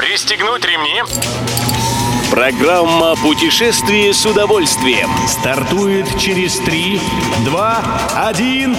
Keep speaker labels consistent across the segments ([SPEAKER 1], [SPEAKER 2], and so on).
[SPEAKER 1] Пристегнуть ремни.
[SPEAKER 2] Программа «Путешествие с удовольствием».
[SPEAKER 3] Стартует через 3, 2, 1...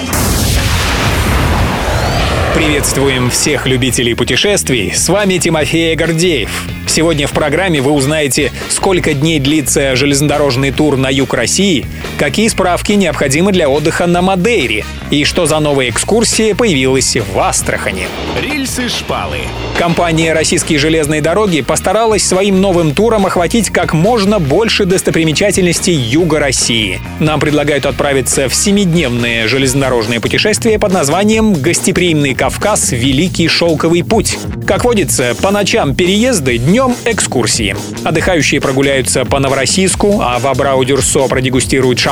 [SPEAKER 4] Приветствуем всех любителей путешествий. С вами Тимофей Гордеев. Сегодня в программе вы узнаете, сколько дней длится железнодорожный тур на юг России, какие справки необходимы для отдыха на Мадейре и что за новая экскурсия появилась в Астрахани.
[SPEAKER 2] Рельсы-шпалы.
[SPEAKER 4] Компания «Российские железные дороги» постаралась своим новым туром охватить как можно больше достопримечательностей юга России. Нам предлагают отправиться в семидневное железнодорожное путешествие под названием «Гостеприимный Кавказ. Великий шелковый путь». Как водится, по ночам переезды, днем экскурсии. Отдыхающие прогуляются по Новороссийску, а в Абрау-Дюрсо продегустируют шампанское.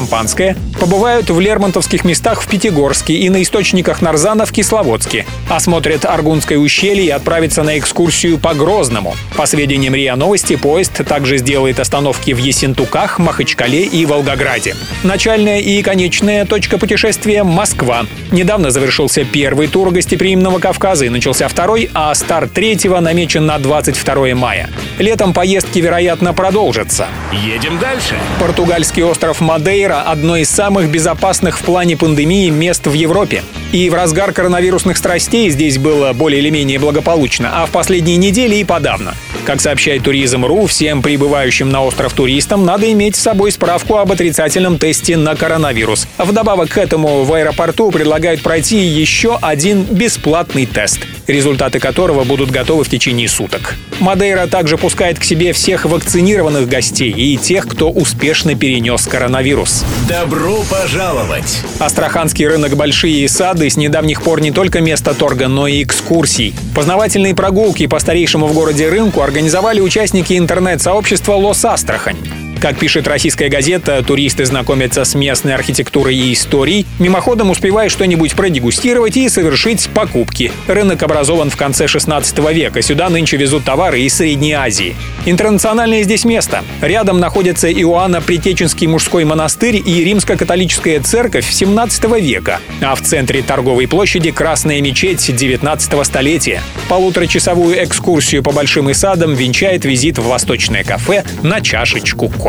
[SPEAKER 4] Побывают в лермонтовских местах в Пятигорске и на источниках Нарзана в Кисловодске. Осмотрят Аргунское ущелье и отправятся на экскурсию по Грозному. По сведениям РИА Новости, поезд также сделает остановки в Есентуках, Махачкале и Волгограде. Начальная и конечная точка путешествия – Москва. Недавно завершился первый тур гостеприимного Кавказа и начался второй, а старт третьего намечен на 22 мая. Летом поездки, вероятно, продолжатся.
[SPEAKER 2] Едем дальше.
[SPEAKER 4] Португальский остров Мадейра – одно из самых безопасных в плане пандемии мест в Европе. И в разгар коронавирусных страстей здесь было более или менее благополучно, а в последние недели и подавно. Как сообщает Туризм.ру, всем прибывающим на остров туристам надо иметь с собой справку об отрицательном тесте на коронавирус. Вдобавок к этому в аэропорту предлагают пройти еще один бесплатный тест, результаты которого будут готовы в течение суток. Мадейра также пускает к себе всех вакцинированных гостей и тех, кто успешно перенес коронавирус.
[SPEAKER 2] Добро пожаловать!
[SPEAKER 4] Астраханский рынок «Большие сады» с недавних пор не только место торга, но и экскурсий. Познавательные прогулки по старейшему в городе рынку организовали участники интернет-сообщества «Лос-Астрахань». Как пишет российская газета, туристы знакомятся с местной архитектурой и историей, мимоходом успевая что-нибудь продегустировать и совершить покупки. Рынок образован в конце 16 века. Сюда нынче везут товары из Средней Азии. Интернациональное здесь место. Рядом находятся Иоанна Притеченский мужской монастырь и Римско-католическая церковь 17 века. А в центре торговой площади Красная мечеть 19 столетия. Полуторачасовую экскурсию по большим и садам венчает визит в восточное кафе на чашечку кофе